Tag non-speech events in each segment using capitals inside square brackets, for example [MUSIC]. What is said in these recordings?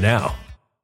now.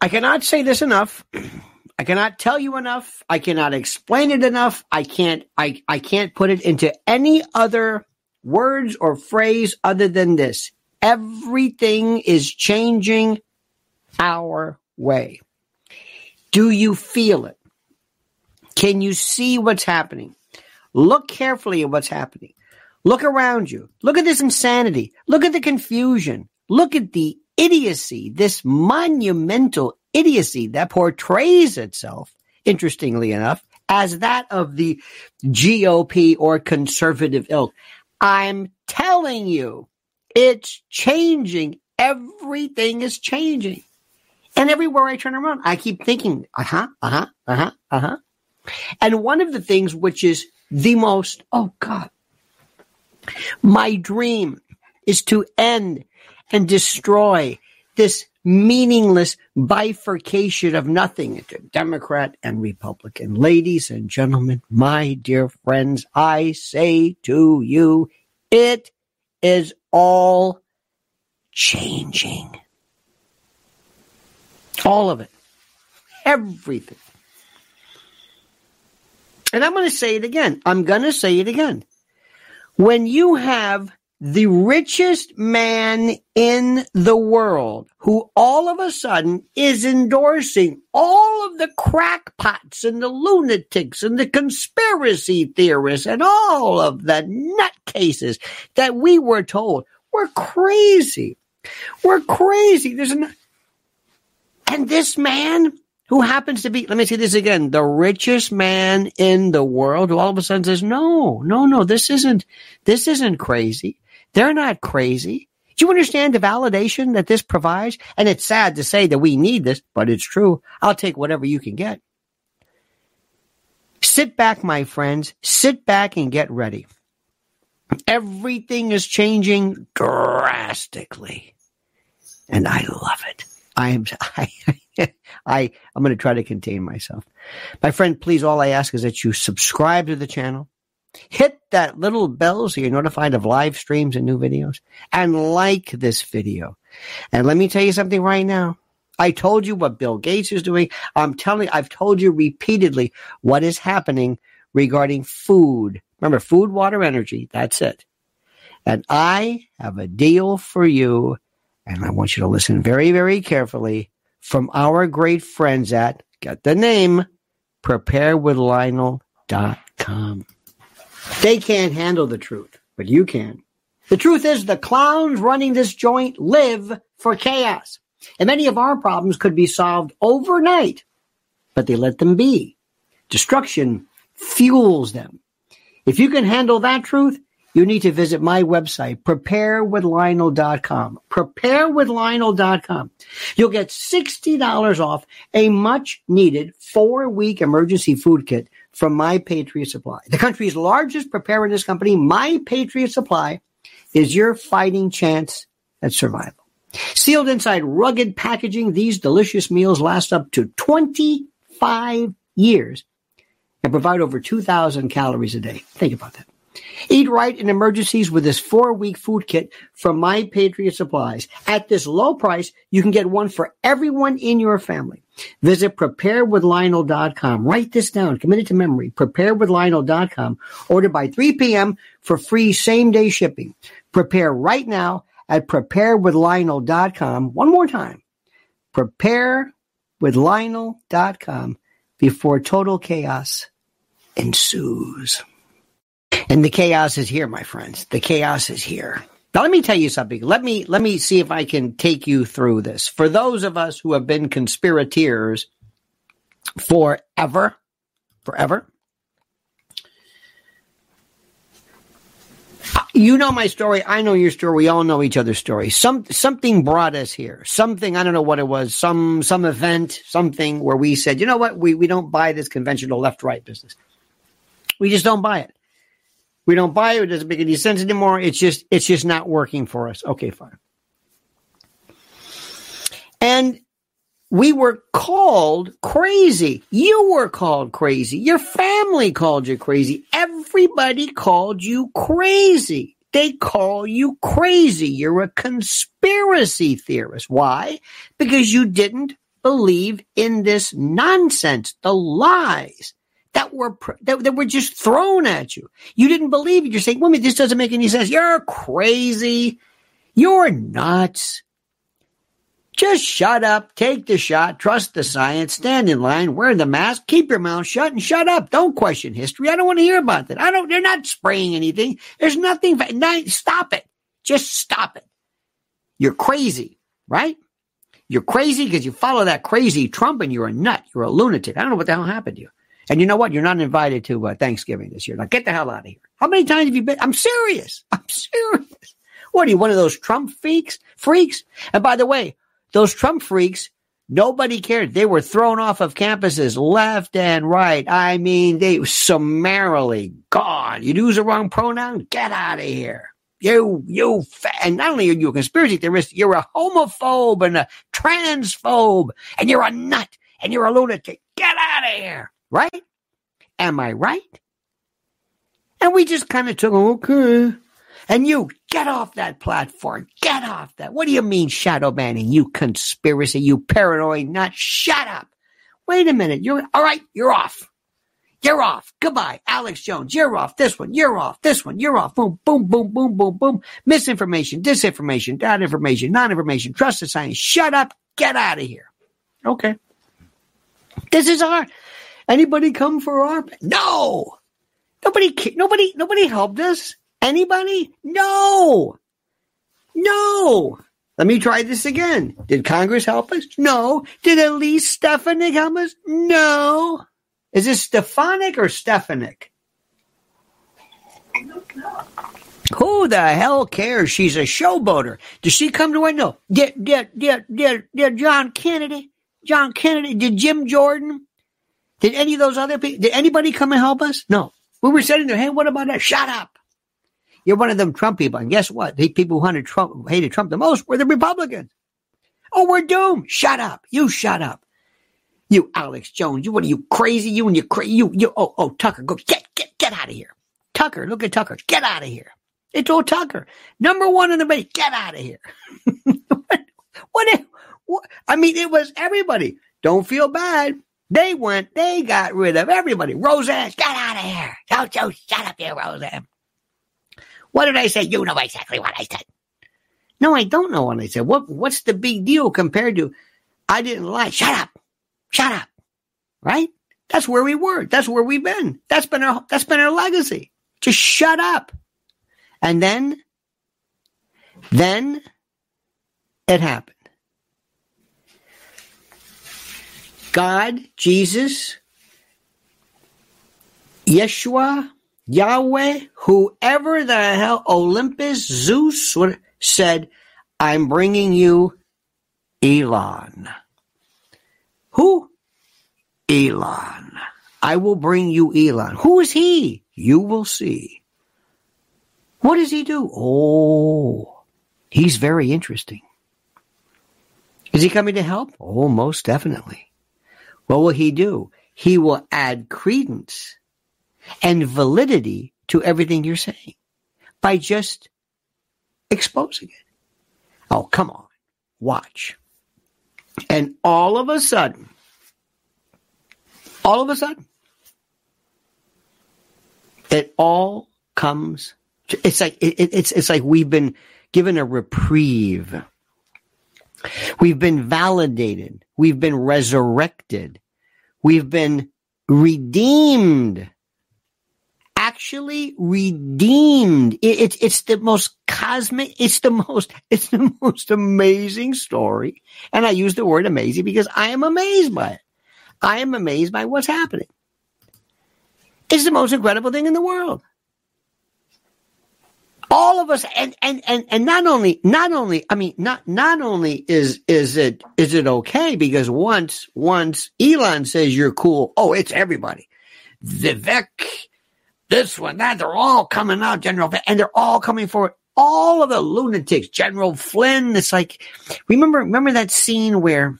I cannot say this enough. [CLEARS THROAT] I cannot tell you enough. I cannot explain it enough. I can't I, I can't put it into any other words or phrase other than this. Everything is changing our way. Do you feel it? Can you see what's happening? Look carefully at what's happening. Look around you. Look at this insanity. Look at the confusion. Look at the idiocy, this monumental idiocy that portrays itself, interestingly enough, as that of the GOP or conservative ilk. I'm telling you, it's changing. Everything is changing. And everywhere I turn around, I keep thinking, uh huh, uh huh, uh huh, uh huh. And one of the things which is the most, oh God, my dream is to end and destroy this meaningless bifurcation of nothing into Democrat and Republican. Ladies and gentlemen, my dear friends, I say to you, it is all changing. All of it. Everything. And I'm going to say it again. I'm going to say it again. When you have the richest man in the world who all of a sudden is endorsing all of the crackpots and the lunatics and the conspiracy theorists and all of the nutcases that we were told we're crazy. We're crazy. There's an, and this man who happens to be, let me say this again, the richest man in the world who all of a sudden says, no, no, no, this isn't, this isn't crazy. They're not crazy. Do you understand the validation that this provides? And it's sad to say that we need this, but it's true. I'll take whatever you can get. Sit back, my friends. Sit back and get ready. Everything is changing drastically. And I love it. I am, [LAUGHS] I, I, I'm going to try to contain myself. My friend, please, all I ask is that you subscribe to the channel, hit that little bell so you're notified of live streams and new videos, and like this video. And let me tell you something right now. I told you what Bill Gates is doing. I'm telling, I've told you repeatedly what is happening regarding food. Remember, food, water, energy. That's it. And I have a deal for you. And I want you to listen very, very carefully from our great friends at, get the name, preparewithlionel.com. They can't handle the truth, but you can. The truth is the clowns running this joint live for chaos. And many of our problems could be solved overnight, but they let them be. Destruction fuels them. If you can handle that truth, you need to visit my website, preparewithlionel.com. Preparewithlionel.com. You'll get $60 off a much needed four week emergency food kit from My Patriot Supply. The country's largest preparedness company, My Patriot Supply, is your fighting chance at survival. Sealed inside rugged packaging, these delicious meals last up to 25 years and provide over 2,000 calories a day. Think about that. Eat right in emergencies with this four week food kit from My Patriot Supplies. At this low price, you can get one for everyone in your family. Visit preparewithlionel.com. Write this down. Commit it to memory. Preparewithlionel.com. Order by 3 p.m. for free same day shipping. Prepare right now at preparewithlionel.com. One more time. Preparewithlionel.com before total chaos ensues. And the chaos is here, my friends. The chaos is here. Now let me tell you something. Let me let me see if I can take you through this. For those of us who have been conspirators forever, forever. You know my story. I know your story. We all know each other's story. Some something brought us here. Something I don't know what it was. Some some event. Something where we said, you know what? We we don't buy this conventional left right business. We just don't buy it. We don't buy it. It doesn't make any sense anymore. It's just, it's just not working for us. Okay, fine. And we were called crazy. You were called crazy. Your family called you crazy. Everybody called you crazy. They call you crazy. You're a conspiracy theorist. Why? Because you didn't believe in this nonsense, the lies that were that, that were just thrown at you. You didn't believe it. You're saying, "Woman, this doesn't make any sense. You're crazy. You're nuts." Just shut up, take the shot, trust the science, stand in line, wear the mask, keep your mouth shut, and shut up. Don't question history. I don't want to hear about that. I don't. They're not spraying anything. There's nothing. Stop it. Just stop it. You're crazy, right? You're crazy because you follow that crazy Trump and you're a nut. You're a lunatic. I don't know what the hell happened to you. And you know what? You're not invited to uh, Thanksgiving this year. Now get the hell out of here. How many times have you been? I'm serious. [LAUGHS] I'm serious. What are you, one of those Trump freaks? Freaks? And by the way, those Trump freaks, nobody cared. They were thrown off of campuses left and right. I mean, they summarily gone. You use the wrong pronoun, get out of here. you, you, fa-. and not only are you a conspiracy theorist, you're a homophobe and a transphobe, and you're a nut, and you're a lunatic. Get out of here, right? Am I right? And we just kind of took, okay. And you get off that platform. Get off that. What do you mean shadow banning? You conspiracy, you paranoid nut. Shut up. Wait a minute. You're all right. You're off. You're off. Goodbye. Alex Jones. You're off. This one. You're off. This one. You're off. Boom, boom, boom, boom, boom, boom. Misinformation, disinformation, bad information, non-information, trust the science. Shut up. Get out of here. Okay. This is our, anybody come for our, no. Nobody, nobody, nobody helped us. Anybody? No. No. Let me try this again. Did Congress help us? No. Did Elise Stefanik help us? No. Is this Stefanik or Stefanik? Who the hell cares? She's a showboater. Does she come to? No. Did, did, did, did, did John Kennedy? John Kennedy? Did Jim Jordan? Did any of those other people? Did anybody come and help us? No. We were sitting there, hey, what about that? Shut up. You're one of them Trump people. And guess what? The people who hated Trump, hated Trump the most were the Republicans. Oh, we're doomed. Shut up. You shut up. You, Alex Jones. You, what are you crazy? You and you crazy. You, you, oh, oh, Tucker, go get, get, get out of here. Tucker, look at Tucker. Get out of here. It's old Tucker. Number one in the base. Get out of here. [LAUGHS] what, what, what, I mean, it was everybody. Don't feel bad. They went, they got rid of everybody. Roseanne, get out of here. Don't you shut up here, Roseanne. What did I say? You know exactly what I said. No, I don't know what I said. What what's the big deal compared to I didn't lie? Shut up. Shut up. Right? That's where we were. That's where we've been. That's been our that's been our legacy. Just shut up. And then then it happened. God, Jesus, Yeshua, Yahweh, whoever the hell, Olympus, Zeus, said, I'm bringing you Elon. Who? Elon. I will bring you Elon. Who is he? You will see. What does he do? Oh, he's very interesting. Is he coming to help? Oh, most definitely. What will he do? He will add credence and validity to everything you're saying by just exposing it. Oh, come on. Watch. And all of a sudden, all of a sudden, it all comes. It's like it, it's it's like we've been given a reprieve. We've been validated. We've been resurrected. We've been redeemed actually redeemed. It, it, it's the most cosmic, it's the most, [LAUGHS] it's the most amazing story. And I use the word amazing because I am amazed by it. I am amazed by what's happening. It's the most incredible thing in the world. All of us, and, and, and, and not only, not only, I mean, not, not only is, is it, is it okay because once, once Elon says you're cool, oh, it's everybody. Vivek, this one, that, they're all coming out, General, and they're all coming for all of the lunatics, General Flynn. It's like, remember, remember that scene where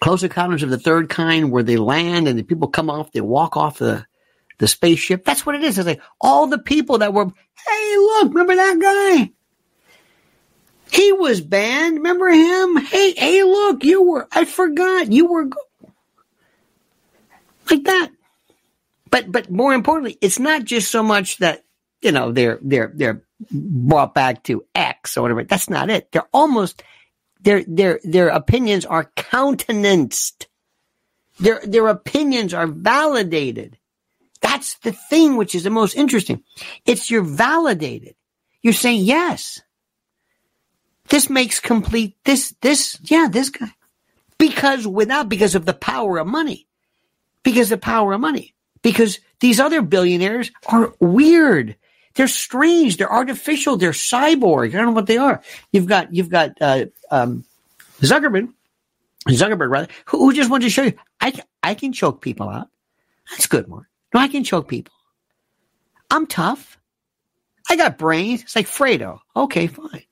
Close Encounters of the Third Kind, where they land and the people come off, they walk off the, the spaceship. That's what it is. It's like all the people that were, hey, look, remember that guy? He was banned. Remember him? Hey, hey, look, you were, I forgot, you were, like that but but more importantly, it's not just so much that you know they're they're they're brought back to X or whatever. That's not it. They're almost their their their opinions are countenanced. Their their opinions are validated. That's the thing which is the most interesting. It's you're validated. You're saying yes. This makes complete this this yeah this guy because without because of the power of money because the power of money because these other billionaires are weird. They're strange. They're artificial. They're cyborg. I don't know what they are. You've got you've got uh, um, Zuckerberg, Zuckerberg rather, who, who, just wanted to show you I I can choke people out. That's good, Mark. No, I can choke people. I'm tough. I got brains. It's like Fredo. Okay, fine.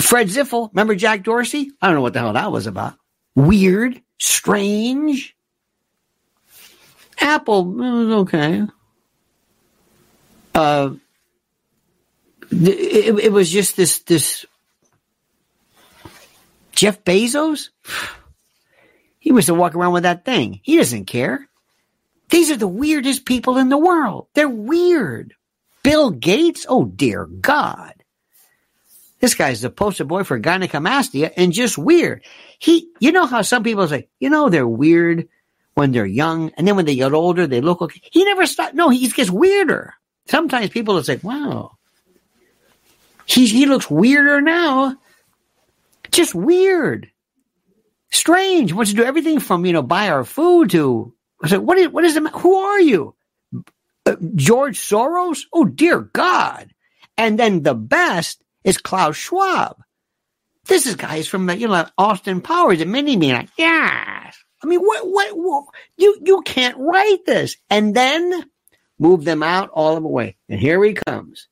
Fred Ziffel, remember Jack Dorsey? I don't know what the hell that was about. Weird, strange. Apple was okay. Uh, it, it was just this this Jeff Bezos. [SIGHS] He was to walk around with that thing. He doesn't care. These are the weirdest people in the world. They're weird. Bill Gates? Oh dear God. This guy's the poster boy for gynecomastia and just weird. He, you know how some people say, you know, they're weird when they're young, and then when they get older, they look okay. He never stopped. No, he gets weirder. Sometimes people will say, wow, he, he looks weirder now. Just weird. Strange. Wants to do everything from, you know, buy our food to, I said, what is, what is it? Who are you? Uh, George Soros? Oh, dear God. And then the best is Klaus Schwab. This is guys from you know Austin Powers and Mini Me. Like, yes. I mean, what, what, what? You you can't write this, and then move them out all of the way. And here he comes,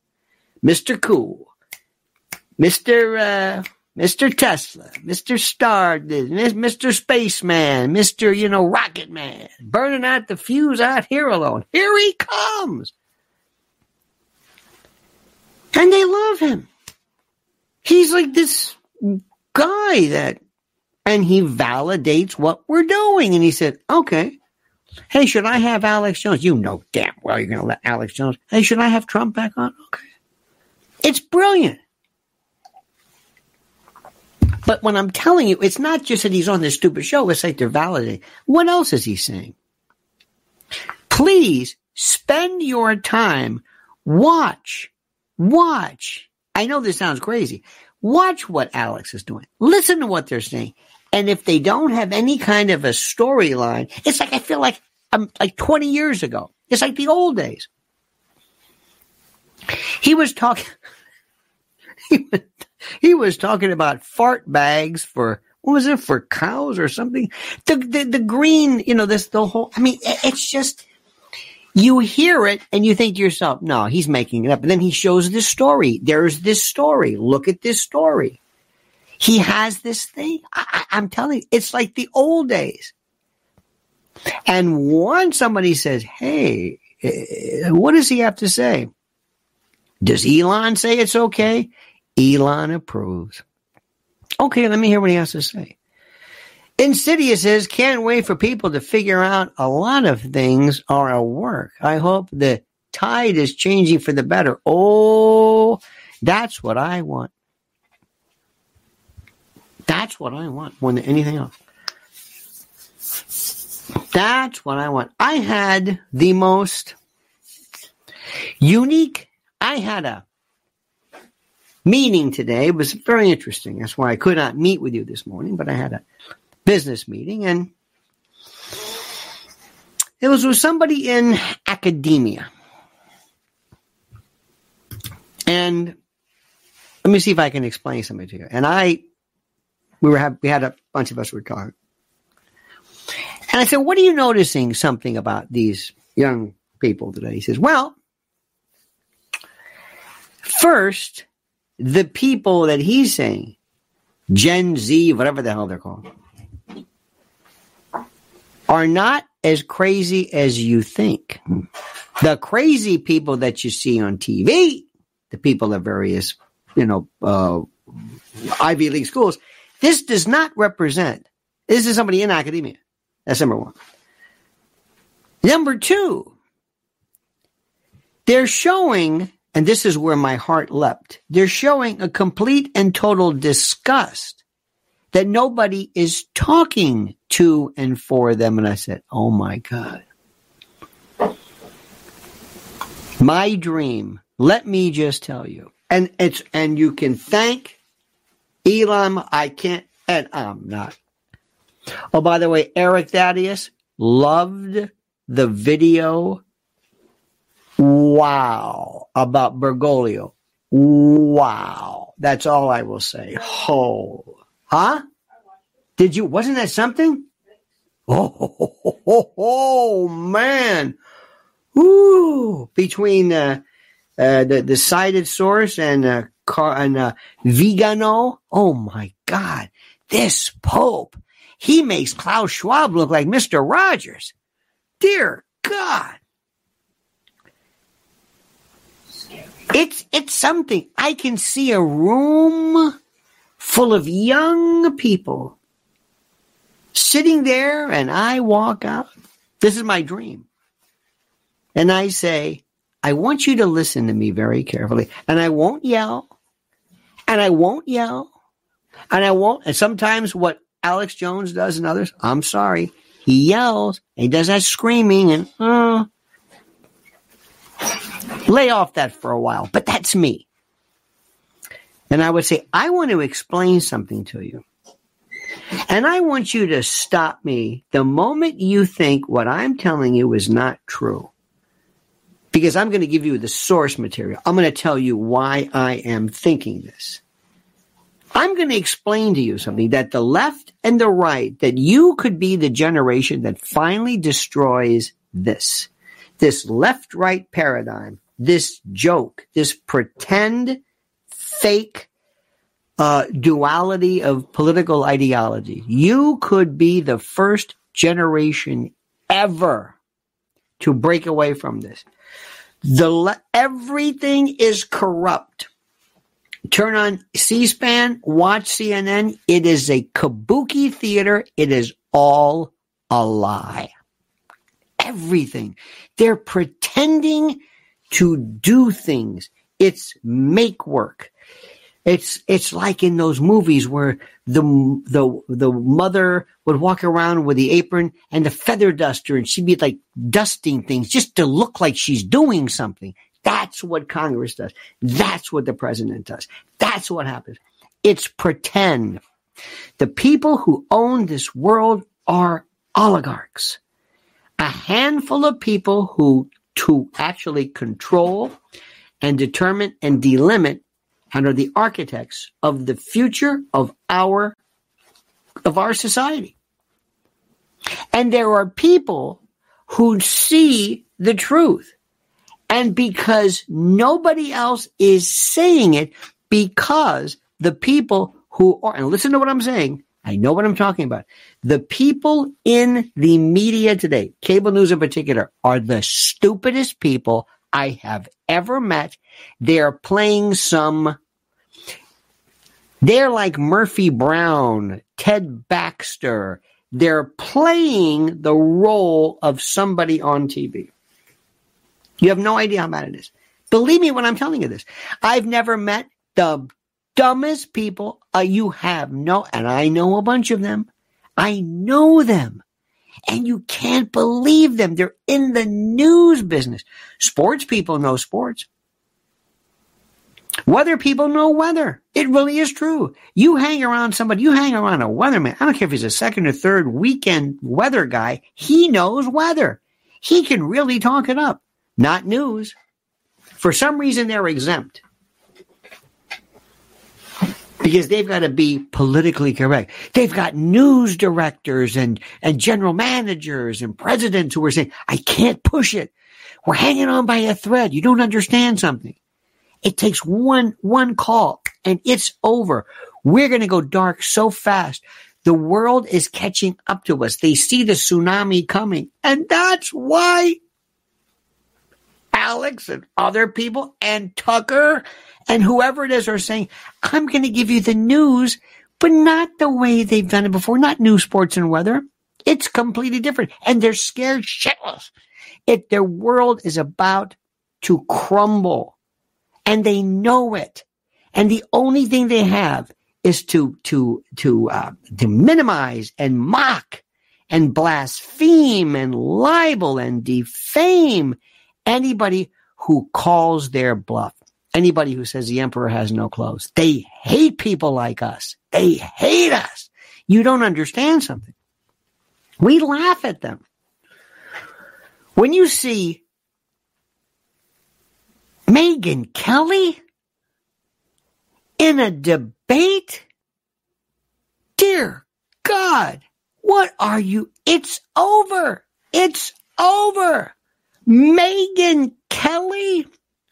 Mister Cool, Mister uh, Mister Tesla, Mister Star, Mister Spaceman, Mister you know Rocket Man, burning out the fuse out here alone. Here he comes, and they love him. He's like this guy that, and he validates what we're doing. And he said, okay, hey, should I have Alex Jones? You know damn well you're going to let Alex Jones. Hey, should I have Trump back on? Okay. It's brilliant. But when I'm telling you, it's not just that he's on this stupid show, it's like they're validating. What else is he saying? Please spend your time, watch, watch I know this sounds crazy. Watch what Alex is doing. Listen to what they're saying. And if they don't have any kind of a storyline, it's like I feel like I'm like 20 years ago. It's like the old days. He was talking. [LAUGHS] He was, he was talking about fart bags for what was it for cows or something? The the, the green, you know, this the whole. I mean, it's just you hear it and you think to yourself, no, he's making it up. And then he shows this story. There's this story. Look at this story. He has this thing. I, am telling you, it's like the old days. And once somebody says, hey, eh, what does he have to say? Does Elon say it's okay? Elon approves. Okay, let me hear what he has to say. Insidious says, can't wait for people to figure out a lot of things are at work. I hope the tide is changing for the better. Oh, that's what I want. That's what I want more than anything else. That's what I want. I had the most unique, I had a meeting today. Was very interesting. That's why I could not meet with you this morning, but I had a business meeting and it was with somebody in academia. And let me see if I can explain something to you. And I, we were have, we had a bunch of us were talking. And I said, what are you noticing something about these young people today? He says, well, first, the people that he's saying, Gen Z, whatever the hell they're called, are not as crazy as you think. The crazy people that you see on TV, the people at various, you know, uh, Ivy League schools, this does not represent. This is somebody in academia. That's number one. Number two, they're showing, and this is where my heart leapt, they're showing a complete and total disgust that nobody is talking to and for them. And I said, Oh my God. My dream, let me just tell you, and it's, and you can thank Elon. I can't, and I'm not. Oh, by the way, Eric Thaddeus loved the video. Wow. About Bergoglio. Wow. That's all I will say. Oh. Huh? Did you? Wasn't that something? Oh, oh, oh, oh man. Ooh. Between uh, uh, the the cited source and uh, car and uh, Vigano. Oh my God, this Pope, he makes Klaus Schwab look like Mister Rogers. Dear God, it's it's something. I can see a room full of young people sitting there, and I walk out. This is my dream, and I say, I want you to listen to me very carefully. And I won't yell. And I won't yell. And I won't. And sometimes what Alex Jones does and others, I'm sorry, he yells. he does that screaming and, uh, lay off that for a while. But that's me. And I would say, I want to explain something to you. And I want you to stop me the moment you think what I'm telling you is not true because I'm going to give you the source material. I'm going to tell you why I am thinking this. I'm going to explain to you something that the left and the right, that you could be the generation that finally destroys this, this left right paradigm, this joke, this pretend fake uh, duality of political ideology. You could be the first generation ever to break away from this. The everything is corrupt. Turn on C-SPAN, watch CNN. It is a kabuki theater. It is all a lie. Everything. They're pretending to do things. It's make work. It's it's like in those movies where the the the mother would walk around with the apron and the feather duster, and she'd be like dusting things just to look like she's doing something. That's what Congress does. That's what the president does. That's what happens. It's pretend. The people who own this world are oligarchs. A handful of people who to actually control and determine and delimit and are the architects of the future of our of our society. And there are people who see the truth. And because nobody else is saying it, because the people who are, and listen to what I'm saying, I know what I'm talking about. The people in the media today, cable news in particular, are the stupidest people I have ever met. They're playing some they're like Murphy Brown, Ted Baxter. They're playing the role of somebody on TV. You have no idea how bad it is. Believe me when I'm telling you this. I've never met the dumbest people uh, you have. No, and I know a bunch of them. I know them. And you can't believe them. They're in the news business. Sports people know sports. Weather people know weather. It really is true. You hang around somebody, you hang around a weatherman. I don't care if he's a second or third weekend weather guy. He knows weather. He can really talk it up. Not news. For some reason, they're exempt because they've got to be politically correct. They've got news directors and, and general managers and presidents who are saying, I can't push it. We're hanging on by a thread. You don't understand something. It takes one, one call and it's over. We're going to go dark so fast. The world is catching up to us. They see the tsunami coming. And that's why Alex and other people and Tucker and whoever it is are saying, I'm going to give you the news, but not the way they've done it before, not news, sports, and weather. It's completely different. And they're scared shitless. It, their world is about to crumble and they know it. And the only thing they have is to to to uh, to minimize and mock and blaspheme and libel and defame anybody who calls their bluff. Anybody who says the emperor has no clothes. They hate people like us. They hate us. You don't understand something. We laugh at them. When you see Megyn Kelly in a debate? Dear God, what are you? It's over. It's over. Megyn Kelly?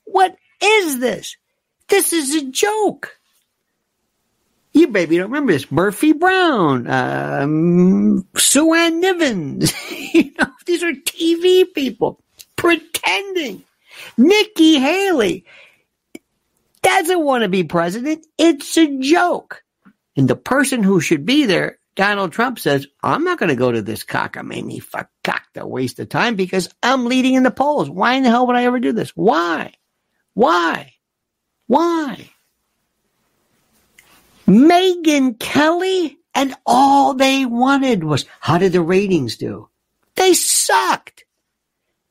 What is this? This is a joke. You maybe don't remember this. Murphy Brown, um, Sue Ann Nivens. [LAUGHS] you know, these are TV people pretending. Nikki Haley doesn't want to be president. It's a joke. And the person who should be there, Donald Trump says, I'm not going to go to this cockamamie fakakta waste of time because I'm leading in the polls. Why in the hell would I ever do this? Why? Why? Why? Megyn Kelly and all they wanted was how did the ratings do? They sucked.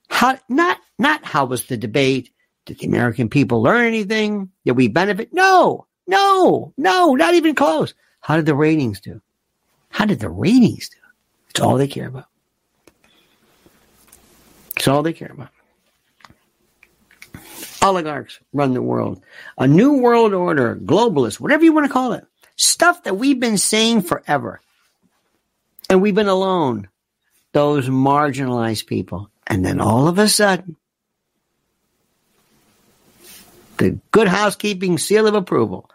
How not not how was the debate? Did the American people learn anything? Did we benefit? No, no, no, not even close. How did the ratings do? How did the ratings do? It's all they care about. It's all they care about. Oligarchs run the world. A new world order, globalist, whatever you want to call it. Stuff that we've been saying forever. And we've been alone. Those marginalized people. And then all of a sudden, the good housekeeping seal of approval,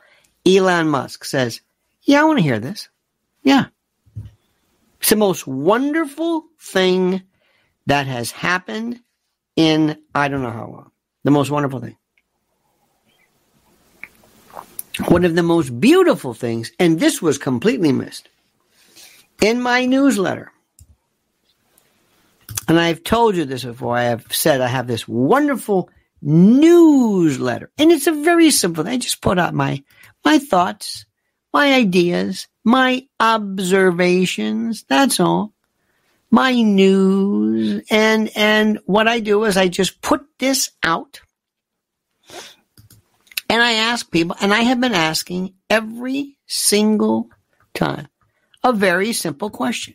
Elon Musk says, Yeah, I want to hear this. Yeah. It's the most wonderful thing that has happened in I don't know how long. The most wonderful thing. One of the most beautiful things, and this was completely missed in my newsletter. And I've told you this before. I have said I have this wonderful newsletter. And it's a very simple thing. I just put out my, my thoughts, my ideas, my observations. That's all my news and and what I do is I just put this out and I ask people and I have been asking every single time a very simple question.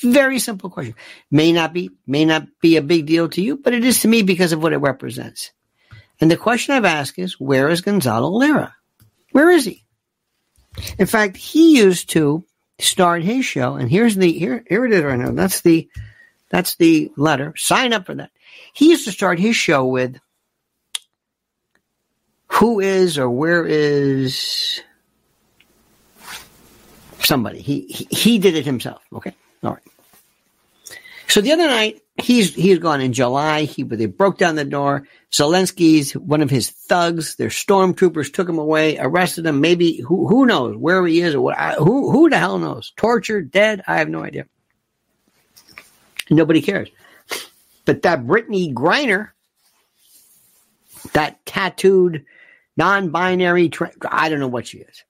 Very simple question. May not be may not be a big deal to you, but it is to me because of what it represents. And the question I've asked is where is Gonzalo Lira? Where is he? In fact, he used to start his show. And here's the here here it is right now. That's the that's the letter. Sign up for that. He used to start his show with who is or where is somebody. He he, he did it himself. Okay. All right. So the other night, he's he's gone in July. He they broke down the door. Zelensky's one of his thugs. Their stormtroopers took him away, arrested him. Maybe who who knows where he is or what? Who who the hell knows? Tortured, dead? I have no idea. Nobody cares. But that Brittney Griner, that tattooed, non-binary, tra- I don't know what she is,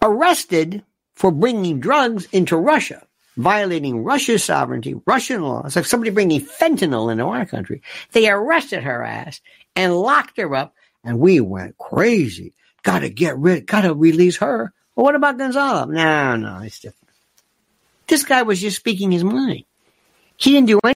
arrested for bringing drugs into Russia violating Russia's sovereignty, Russian laws, like somebody bringing fentanyl into our country. They arrested her ass and locked her up, and we went crazy. Got to get rid, got to release her. Well, what about Gonzalo? No, no, it's different. This guy was just speaking his mind. He didn't do anything.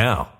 now.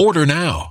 Order now.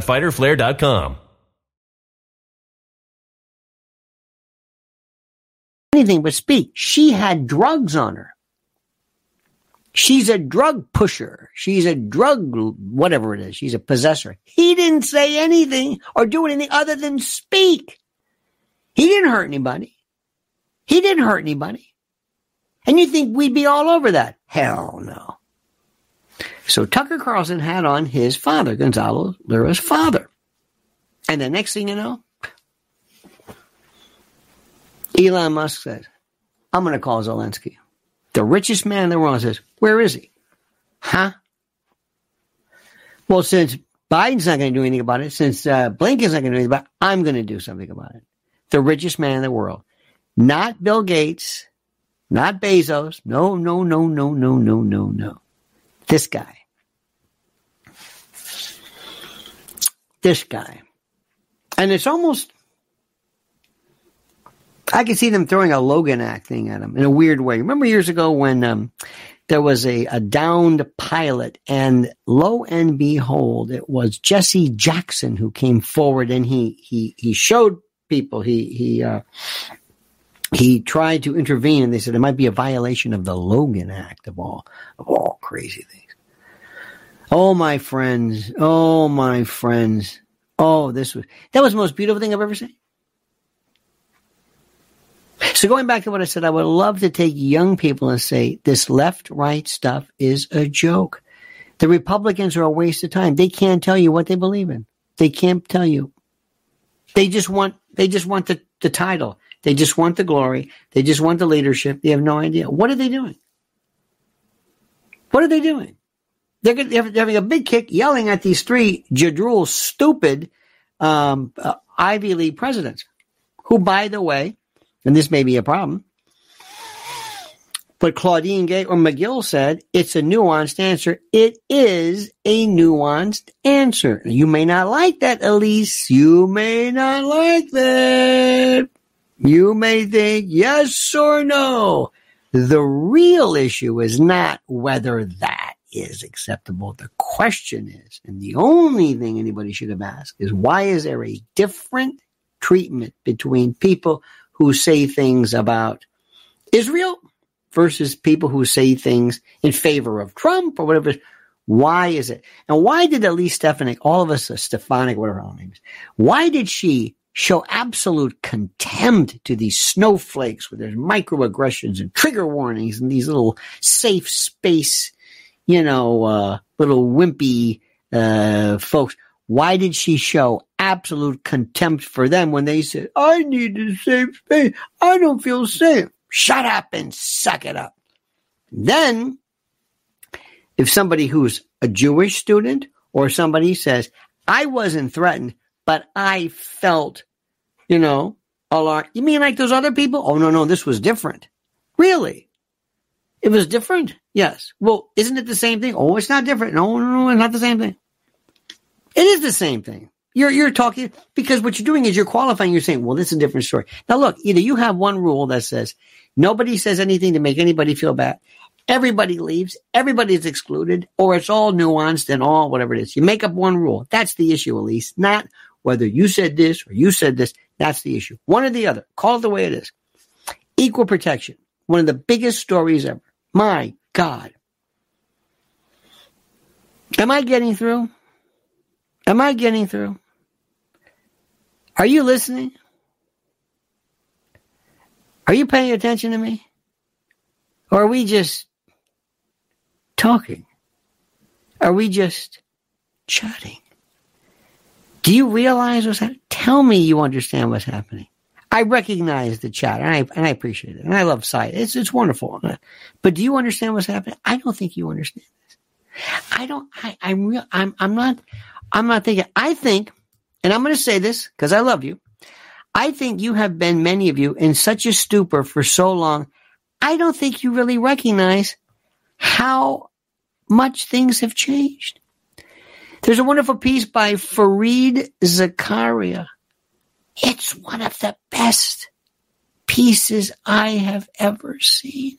www.fighterflare.com. anything but speak. She had drugs on her. She's a drug pusher. She's a drug, whatever it is. She's a possessor. He didn't say anything or do anything other than speak. He didn't hurt anybody. He didn't hurt anybody. And you think we'd be all over that? Hell no. So Tucker Carlson had on his father, Gonzalo Lira's father. And the next thing you know, Elon Musk says, I'm going to call Zelensky. The richest man in the world says, Where is he? Huh? Well, since Biden's not going to do anything about it, since uh, Blinken's not going to do anything about it, I'm going to do something about it. The richest man in the world. Not Bill Gates, not Bezos. No, no, no, no, no, no, no, no. This guy. This guy. And it's almost I can see them throwing a Logan Act thing at him in a weird way. Remember years ago when um, there was a, a downed pilot, and lo and behold, it was Jesse Jackson who came forward and he he he showed people he he uh, he tried to intervene, and they said it might be a violation of the Logan Act of all of all crazy things. Oh my friends, oh my friends, oh this was that was the most beautiful thing I've ever seen. So going back to what I said, I would love to take young people and say this left right stuff is a joke. The Republicans are a waste of time. They can't tell you what they believe in. They can't tell you. They just want they just want the, the title. They just want the glory. They just want the leadership. They have no idea. What are they doing? What are they doing? They're, they're having a big kick yelling at these three jadrul stupid um, uh, Ivy League presidents, who, by the way, and this may be a problem. But Claudine Gay or Magill said it's a nuanced answer. It is a nuanced answer. You may not like that, Elise. You may not like that. You may think yes or no. The real issue is not whether that is acceptable. The question is, and the only thing anybody should have asked is why is there a different treatment between people who say things about Israel versus people who say things in favor of Trump or whatever. Why is it? And why did Elise Stefanik, all of us, uh, Stefanik, whatever her name is, why did she show absolute contempt to these snowflakes where there's microaggressions and trigger warnings and these little safe space, you know, uh, little wimpy uh, folks? Why did she show absolute contempt for them when they said, I need a safe space. I don't feel safe. Shut up and suck it up. Then, if somebody who's a Jewish student or somebody says, I wasn't threatened, but I felt, you know, alarm. You mean like those other people? Oh, no, no, this was different. Really? It was different? Yes. Well, isn't it the same thing? Oh, it's not different. No, no, no, it's not the same thing. It is the same thing. You're, you're talking because what you're doing is you're qualifying. You're saying, well, this is a different story. Now look, either you have one rule that says nobody says anything to make anybody feel bad. Everybody leaves. Everybody is excluded or it's all nuanced and all whatever it is. You make up one rule. That's the issue, Elise, not whether you said this or you said this. That's the issue. One or the other. Call it the way it is. Equal protection. One of the biggest stories ever. My God. Am I getting through? Am I getting through? Are you listening? Are you paying attention to me? Or are we just talking? Are we just chatting? Do you realize what's happening? Tell me you understand what's happening. I recognize the chat and I, and I appreciate it. And I love sight. It's, it's wonderful. But do you understand what's happening? I don't think you understand this. I don't, I, I'm real, I'm, I'm not, I'm not thinking, I think and I'm going to say this because I love you. I think you have been, many of you, in such a stupor for so long. I don't think you really recognize how much things have changed. There's a wonderful piece by Fareed Zakaria. It's one of the best pieces I have ever seen.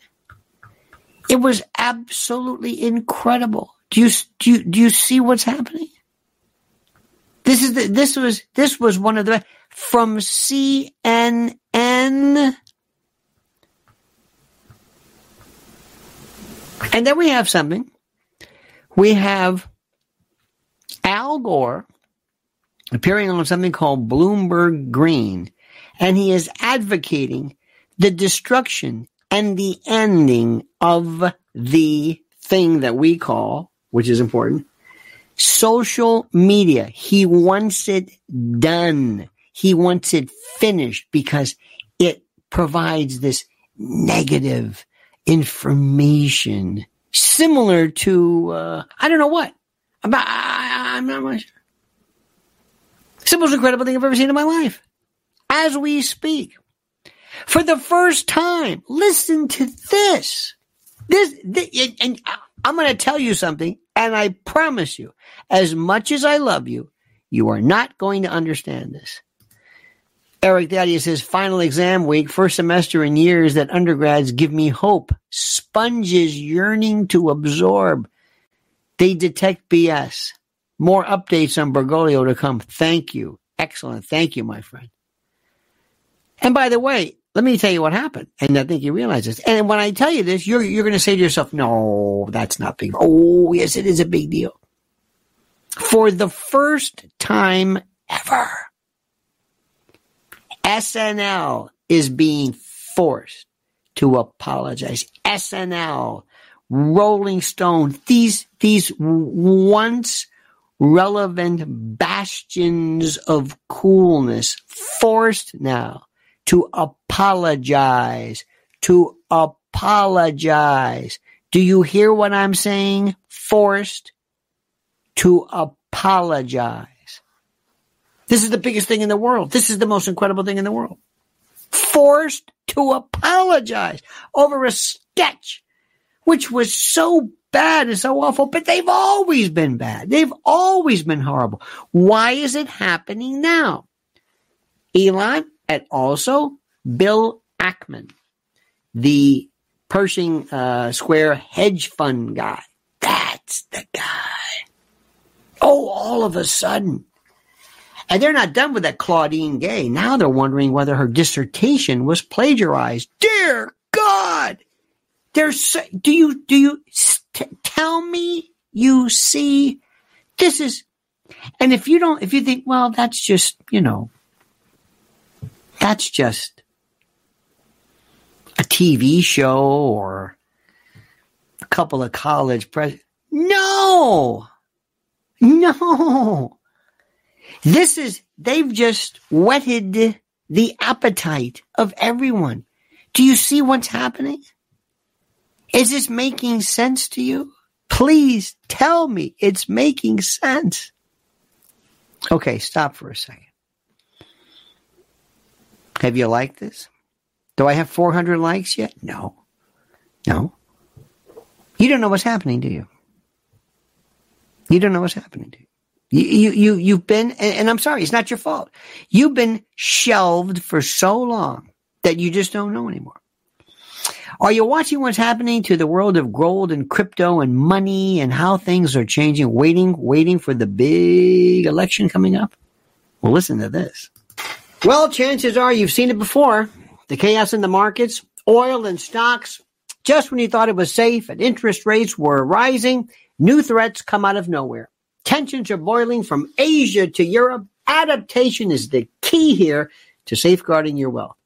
It was absolutely incredible. Do you, do you, do you see what's happening? This is the, this was, this was one of the, from CNN. And then we have something. We have Al Gore appearing on something called Bloomberg Green, and he is advocating the destruction and the ending of the thing that we call, which is important, Social media. He wants it done. He wants it finished because it provides this negative information similar to, uh, I don't know what. About, I, am not much. It's the most incredible thing I've ever seen in my life. As we speak. For the first time, listen to this. This, this and I'm going to tell you something. And I promise you, as much as I love you, you are not going to understand this. Eric Daddy says, final exam week, first semester in years that undergrads give me hope. Sponges yearning to absorb. They detect BS. More updates on Bergoglio to come. Thank you. Excellent. Thank you, my friend. And by the way, let me tell you what happened. And I think you realize this. And when I tell you this, you're, you're going to say to yourself, no, that's not big. Oh, yes, it is a big deal. For the first time ever, SNL is being forced to apologize. SNL, Rolling Stone, these, these once relevant bastions of coolness forced now to apologize, to apologize. Do you hear what I'm saying? Forced to apologize. This is the biggest thing in the world. This is the most incredible thing in the world. Forced to apologize over a sketch, which was so bad and so awful, but they've always been bad. They've always been horrible. Why is it happening now? Elon, and also Bill Ackman, the Pershing uh, Square hedge fund guy. That's the guy. Oh, all of a sudden. And they're not done with that Claudine Gay. Now they're wondering whether her dissertation was plagiarized. Dear God! There's, do you, do you, t- tell me you see, this is, and if you don't, if you think, well, that's just, you know, that's just a TV show or a couple of college pres. No, no. This is, they've just whetted the appetite of everyone. Do you see what's happening? Is this making sense to you? Please tell me it's making sense. Okay, stop for a second. Have you liked this? Do I have 400 likes yet? No. No. You don't know what's happening, do you? You don't know what's happening, do you? You, you, you you've been, and, and I'm sorry, it's not your fault. You've been shelved for so long that you just don't know anymore. Are you watching what's happening to the world of gold and crypto and money and how things are changing, waiting, waiting for the big election coming up? Well, listen to this. Well, chances are you've seen it before. The chaos in the markets, oil and stocks. Just when you thought it was safe and interest rates were rising, new threats come out of nowhere. Tensions are boiling from Asia to Europe. Adaptation is the key here to safeguarding your wealth.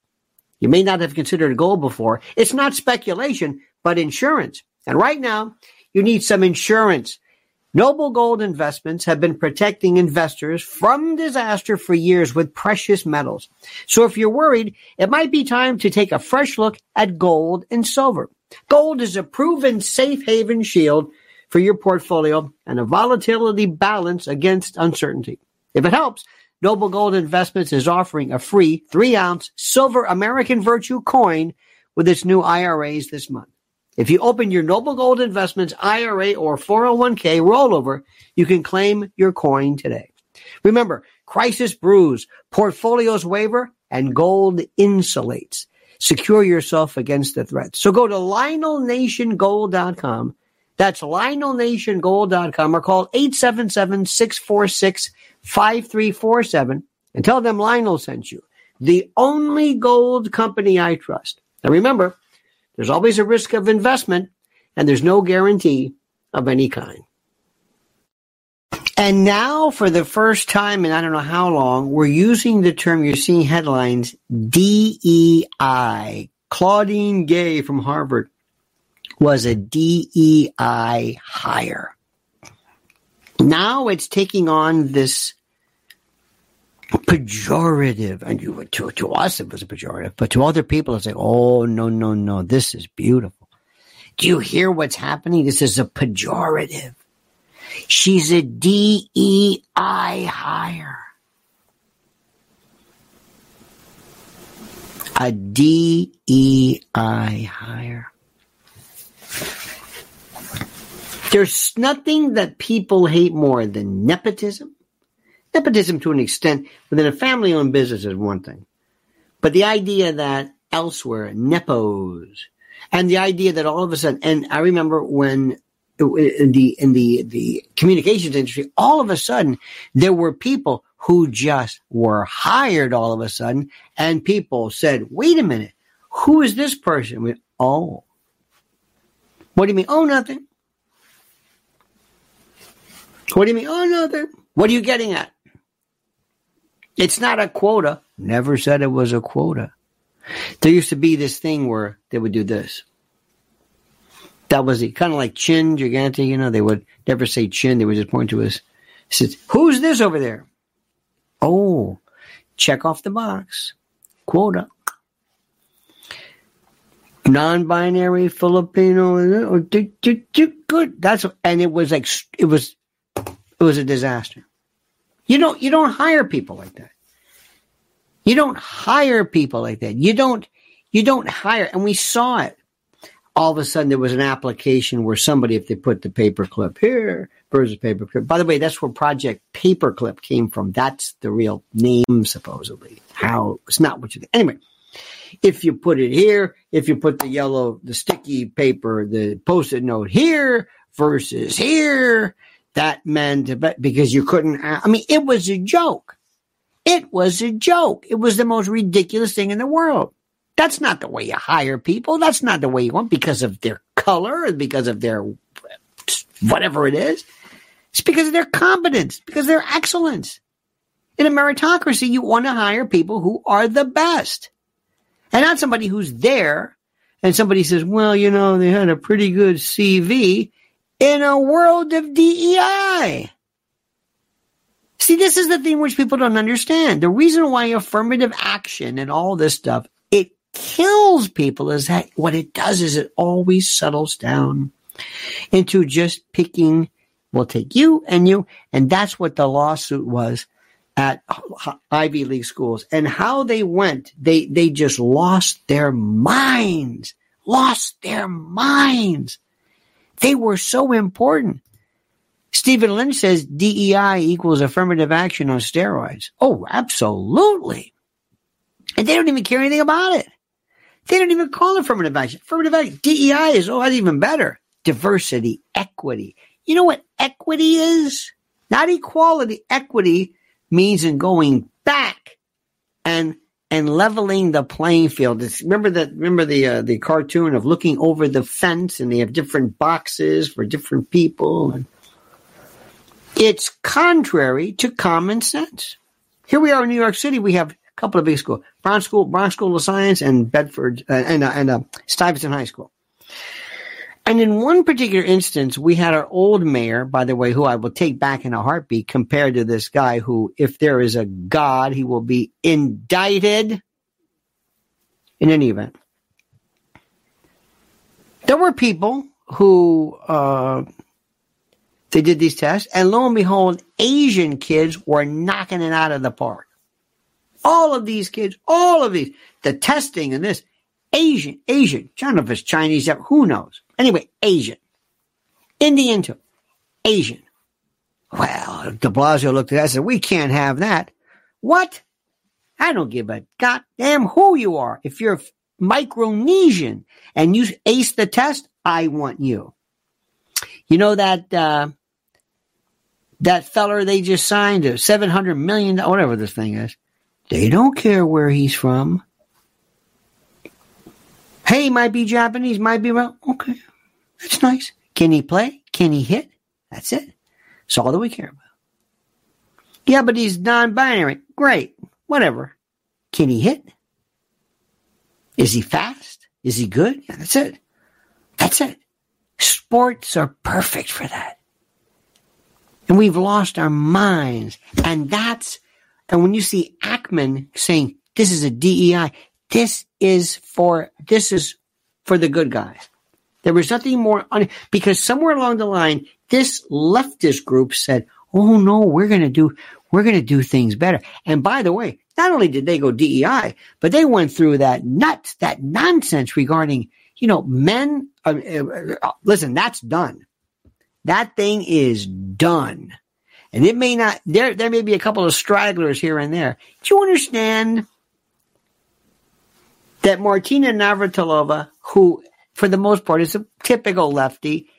You may not have considered gold before. It's not speculation, but insurance. And right now, you need some insurance. Noble Gold Investments have been protecting investors from disaster for years with precious metals. So if you're worried, it might be time to take a fresh look at gold and silver. Gold is a proven safe haven shield for your portfolio and a volatility balance against uncertainty. If it helps, Noble Gold Investments is offering a free three ounce silver American Virtue coin with its new IRAs this month. If you open your Noble Gold Investments IRA or 401k rollover, you can claim your coin today. Remember, crisis brews, portfolios waver, and gold insulates. Secure yourself against the threat. So go to LionelNationGold.com. That's LionelNationGold.com or call 877-646-5347 and tell them Lionel sent you. The only gold company I trust. Now remember, there's always a risk of investment and there's no guarantee of any kind. And now, for the first time in I don't know how long, we're using the term you're seeing headlines DEI. Claudine Gay from Harvard was a DEI hire. Now it's taking on this pejorative, and you, to, to us it was a pejorative, but to other people it's like, oh, no, no, no, this is beautiful. Do you hear what's happening? This is a pejorative. She's a DEI hire. A DEI hire. There's nothing that people hate more than nepotism. Nepotism to an extent within a family owned business is one thing. But the idea that elsewhere, nepos, and the idea that all of a sudden, and I remember when in the in the the communications industry, all of a sudden there were people who just were hired all of a sudden, and people said, "Wait a minute, who is this person?" We, oh, what do you mean? Oh, nothing. What do you mean? Oh, nothing. What are you getting at? It's not a quota. Never said it was a quota. There used to be this thing where they would do this that was it. Kind of like chin, gigante, you know, they would never say chin. They would just point to us. Says, who's this over there? Oh, check off the box. Quota. Non-binary Filipino. Uh, uh, good. That's, and it was like, it was, it was a disaster. You don't, you don't hire people like that. You don't hire people like that. You don't, you don't hire, and we saw it all of a sudden there was an application where somebody, if they put the paperclip here versus paperclip. By the way, that's where Project Paperclip came from. That's the real name, supposedly. How it's not what you think. Anyway, if you put it here, if you put the yellow, the sticky paper, the post-it note here versus here, that meant because you couldn't. Uh, I mean, it was a joke. It was a joke. It was the most ridiculous thing in the world. That's not the way you hire people. That's not the way you want because of their color and because of their whatever it is. It's because of their competence, because of their excellence. In a meritocracy, you want to hire people who are the best and not somebody who's there and somebody says, well, you know, they had a pretty good CV in a world of DEI. See, this is the thing which people don't understand. The reason why affirmative action and all this stuff it kills people is that what it does is it always settles down into just picking, we'll take you and you. And that's what the lawsuit was at Ivy League schools and how they went. They, they just lost their minds, lost their minds. They were so important. Stephen Lynch says DEI equals affirmative action on steroids. Oh, absolutely. And they don't even care anything about it. They don't even call affirmative action. Affirmative action. DEI is, oh, that's even better. Diversity, equity. You know what equity is? Not equality. Equity means in going back and and leveling the playing field. It's, remember that? Remember the uh, the cartoon of looking over the fence, and they have different boxes for different people. And it's contrary to common sense. Here we are in New York City. We have a couple of big schools: Bronx School, Bronx School of Science, and Bedford, uh, and uh, and uh, Stuyvesant High School. And in one particular instance, we had our old mayor, by the way, who I will take back in a heartbeat, compared to this guy who, if there is a God, he will be indicted. In any event, there were people who uh, they did these tests, and lo and behold, Asian kids were knocking it out of the park. All of these kids, all of these, the testing and this, Asian, Asian, I don't know if it's Chinese, who knows? Anyway, Asian. Indian too. Asian. Well, de Blasio looked at that and said, we can't have that. What? I don't give a goddamn who you are. If you're Micronesian and you ace the test, I want you. You know that uh, that feller they just signed a seven hundred million, whatever this thing is. They don't care where he's from. Hey, might be Japanese, might be well. Okay, that's nice. Can he play? Can he hit? That's it. That's all that we care about. Yeah, but he's non-binary. Great, whatever. Can he hit? Is he fast? Is he good? Yeah, that's it. That's it. Sports are perfect for that. And we've lost our minds. And that's, and when you see Ackman saying, this is a DEI, this is for, this is for the good guys. There was nothing more, un- because somewhere along the line, this leftist group said, oh no, we're going to do, we're going to do things better. And by the way, not only did they go DEI, but they went through that nuts, that nonsense regarding, you know, men. Uh, uh, listen, that's done. That thing is done. And it may not, there, there may be a couple of stragglers here and there. Do you understand that Martina Navratilova, who for the most part is a typical lefty,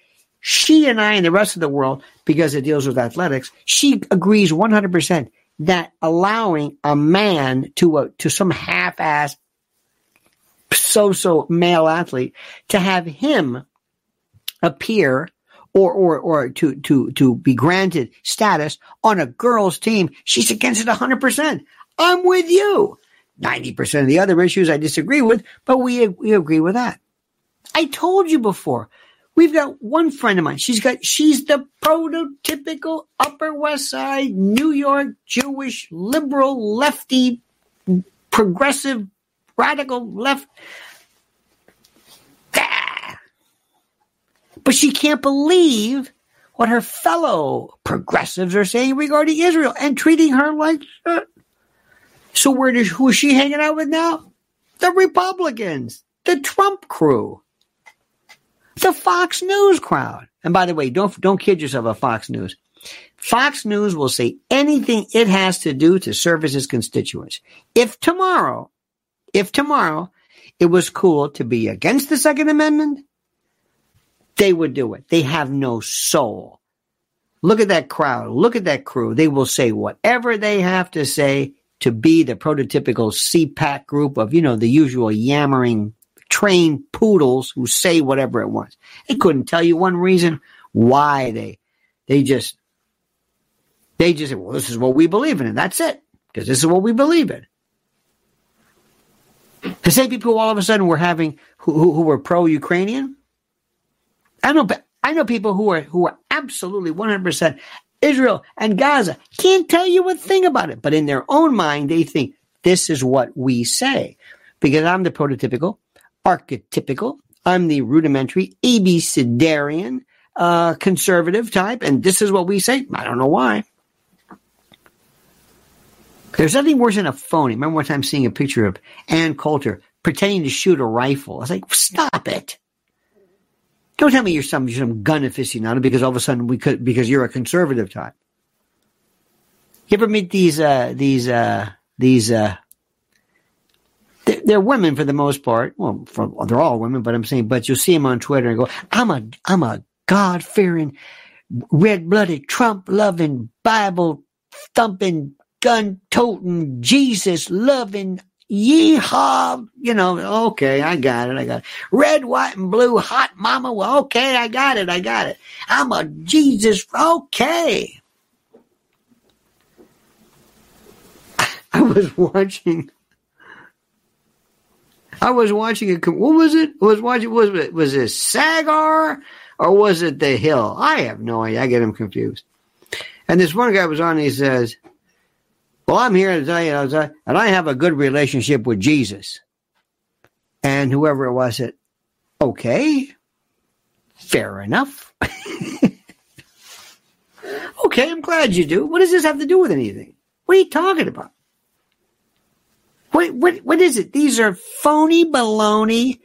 she and I and the rest of the world, because it deals with athletics, she agrees 100% that allowing a man to a, to some half-ass so-so male athlete to have him appear or or or to to to be granted status on a girl's team, she's against it 100%. I'm with you. 90% of the other issues I disagree with, but we, we agree with that. I told you before. We've got one friend of mine. She's got, she's the prototypical Upper West Side, New York, Jewish, liberal, lefty, progressive, radical left. But she can't believe what her fellow progressives are saying regarding Israel and treating her like so where does who is she hanging out with now? The Republicans, the Trump crew, the Fox News crowd. And by the way, don't don't kid yourself about Fox News. Fox News will say anything it has to do to service its constituents. If tomorrow, if tomorrow it was cool to be against the Second Amendment, they would do it. They have no soul. Look at that crowd. Look at that crew. They will say whatever they have to say to be the prototypical CPAC group of, you know, the usual yammering trained poodles who say whatever it wants. They couldn't tell you one reason why they, they just, they just said, well, this is what we believe in, and that's it, because this is what we believe in. The same people who all of a sudden were having, who, who, who were pro-Ukrainian. I know, I know people who are, who are absolutely 100% Israel and Gaza can't tell you a thing about it, but in their own mind, they think this is what we say. Because I'm the prototypical, archetypical, I'm the rudimentary, abecedarian, uh, conservative type, and this is what we say. I don't know why. There's nothing worse than a phony. Remember one time seeing a picture of Ann Coulter pretending to shoot a rifle. I was like, stop it. Don't tell me you're some you're some gun aficionado because all of a sudden we could because you're a conservative type. You ever meet these uh, these uh, these uh, they're, women for the most part. Well, for, they're all women, but I'm saying, but you'll see them on Twitter and go, "I'm a I'm a God fearing, red blooded, Trump loving, Bible thumping, gun toting, Jesus loving." Yeehaw! You know, okay, I got it, I got it. Red, white, and blue, hot mama. Well, okay, I got it, I got it. I'm a Jesus. Okay. [LAUGHS] I was watching. I was watching a. What was it? I was watching. Was it was it Saagar or was it The Hill? I have no idea. I get them confused. And this one guy was on. He says, "Well, I'm here to tell you, uh, and I have a good relationship with Jesus." And whoever it was, said, "Okay, fair enough." [LAUGHS] okay, I'm glad you do. What does this have to do with anything? What are you talking about? What, what, what is it? These are phony baloney,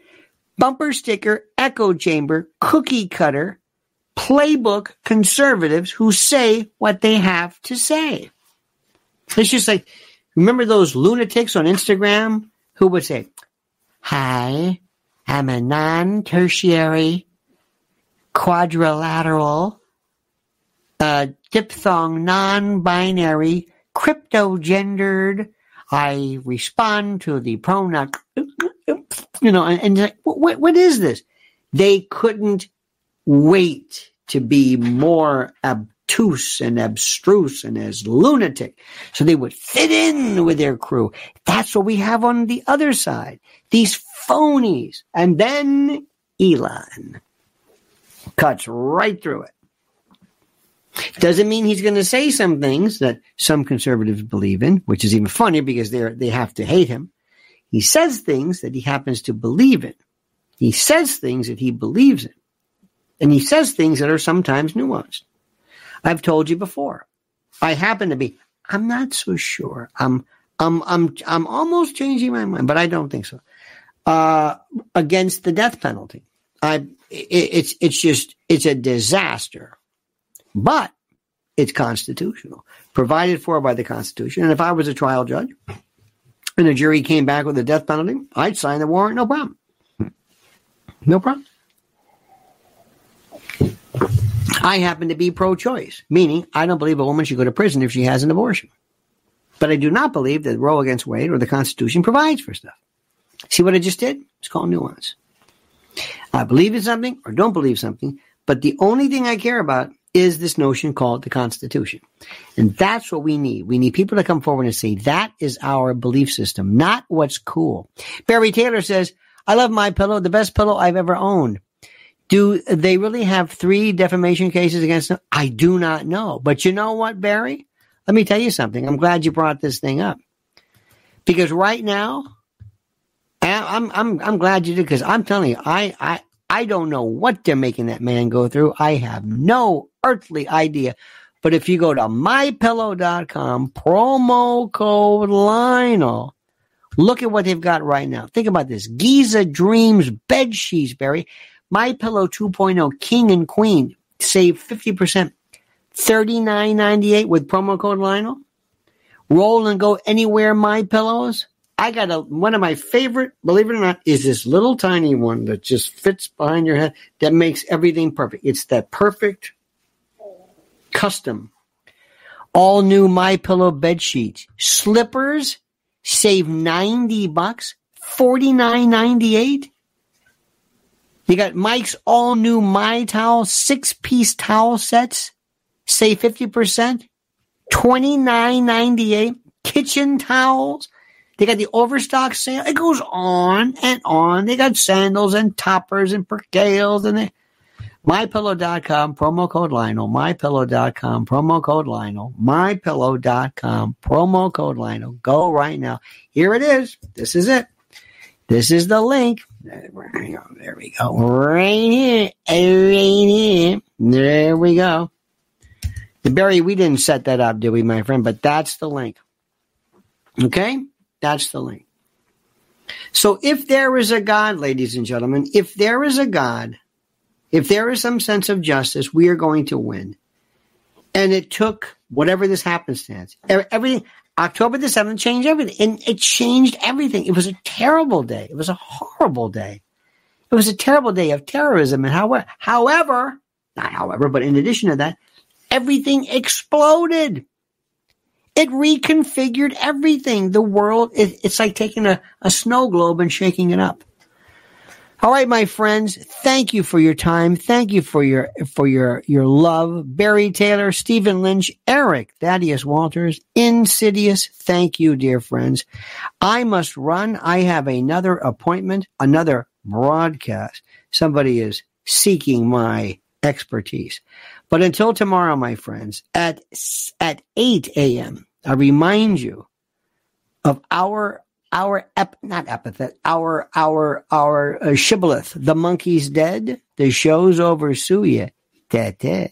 bumper sticker, echo chamber, cookie cutter, playbook conservatives who say what they have to say. It's just like, remember those lunatics on Instagram who would say, Hi, I'm a non tertiary quadrilateral, uh, diphthong non binary, crypto gendered, I respond to the pronoun, you know, and, and what, what is this? They couldn't wait to be more obtuse and abstruse and as lunatic. So they would fit in with their crew. That's what we have on the other side. These phonies. And then Elon cuts right through it. Doesn't mean he's going to say some things that some conservatives believe in, which is even funnier because they they have to hate him. He says things that he happens to believe in. He says things that he believes in. And he says things that are sometimes nuanced. I've told you before. I happen to be, I'm not so sure. I'm, I'm, I'm, I'm almost changing my mind, but I don't think so. Uh, against the death penalty. I, it, it's, it's just, it's a disaster but it's constitutional, provided for by the Constitution. And if I was a trial judge and the jury came back with a death penalty, I'd sign the warrant, no problem. No problem. I happen to be pro choice, meaning I don't believe a woman should go to prison if she has an abortion. But I do not believe that Roe against Wade or the Constitution provides for stuff. See what I just did? It's called nuance. I believe in something or don't believe something, but the only thing I care about is this notion called the Constitution. And that's what we need. We need people to come forward and say, that is our belief system, not what's cool. Barry Taylor says, I love my pillow, the best pillow I've ever owned. Do they really have three defamation cases against them? I do not know. But you know what, Barry? Let me tell you something. I'm glad you brought this thing up. Because right now, I'm I'm I'm glad you did because I'm telling you, I I I don't know what they're making that man go through. I have no earthly idea. But if you go to mypillow.com, promo code Lionel, look at what they've got right now. Think about this. Giza Dreams bed sheets, Barry. My Pillow 2.0 King and Queen save 50%. $39.98 with promo code Lionel. Roll and go anywhere my pillows. I got a one of my favorite, believe it or not, is this little tiny one that just fits behind your head that makes everything perfect. It's that perfect custom. All new My Pillow bed sheets. Slippers save 90 bucks, 49.98. You got Mike's all new My Towel six piece towel sets, save 50%, 29.98. Kitchen towels, they got the overstock sale. It goes on and on. They got sandals and toppers and percales and they, MyPillow.com, promo code Lionel. MyPillow.com, promo code Lionel. MyPillow.com, promo code Lionel. Go right now. Here it is. This is it. This is the link. There we go. There we go. Right here. Right here. There we go. Barry, we didn't set that up, did we, my friend? But that's the link. Okay? That's the link. So if there is a God, ladies and gentlemen, if there is a God, If there is some sense of justice, we are going to win. And it took whatever this happenstance, everything. October the 7th changed everything. And it changed everything. It was a terrible day. It was a horrible day. It was a terrible day of terrorism. And however, however, not however, but in addition to that, everything exploded. It reconfigured everything. The world, it, it's like taking a, a snow globe and shaking it up. All right, my friends, thank you for your time. Thank you for your for your your love. Barry Taylor, Stephen Lynch, Eric, Thaddeus Walters, Insidious. Thank you, dear friends. I must run. I have another appointment, another broadcast. Somebody is seeking my expertise. But until tomorrow, my friends, at at 8 a.m., I remind you of our our ep, not epithet, our our our uh, shibboleth. The monkey's dead. The show's over. Sue ya. Tete.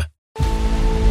you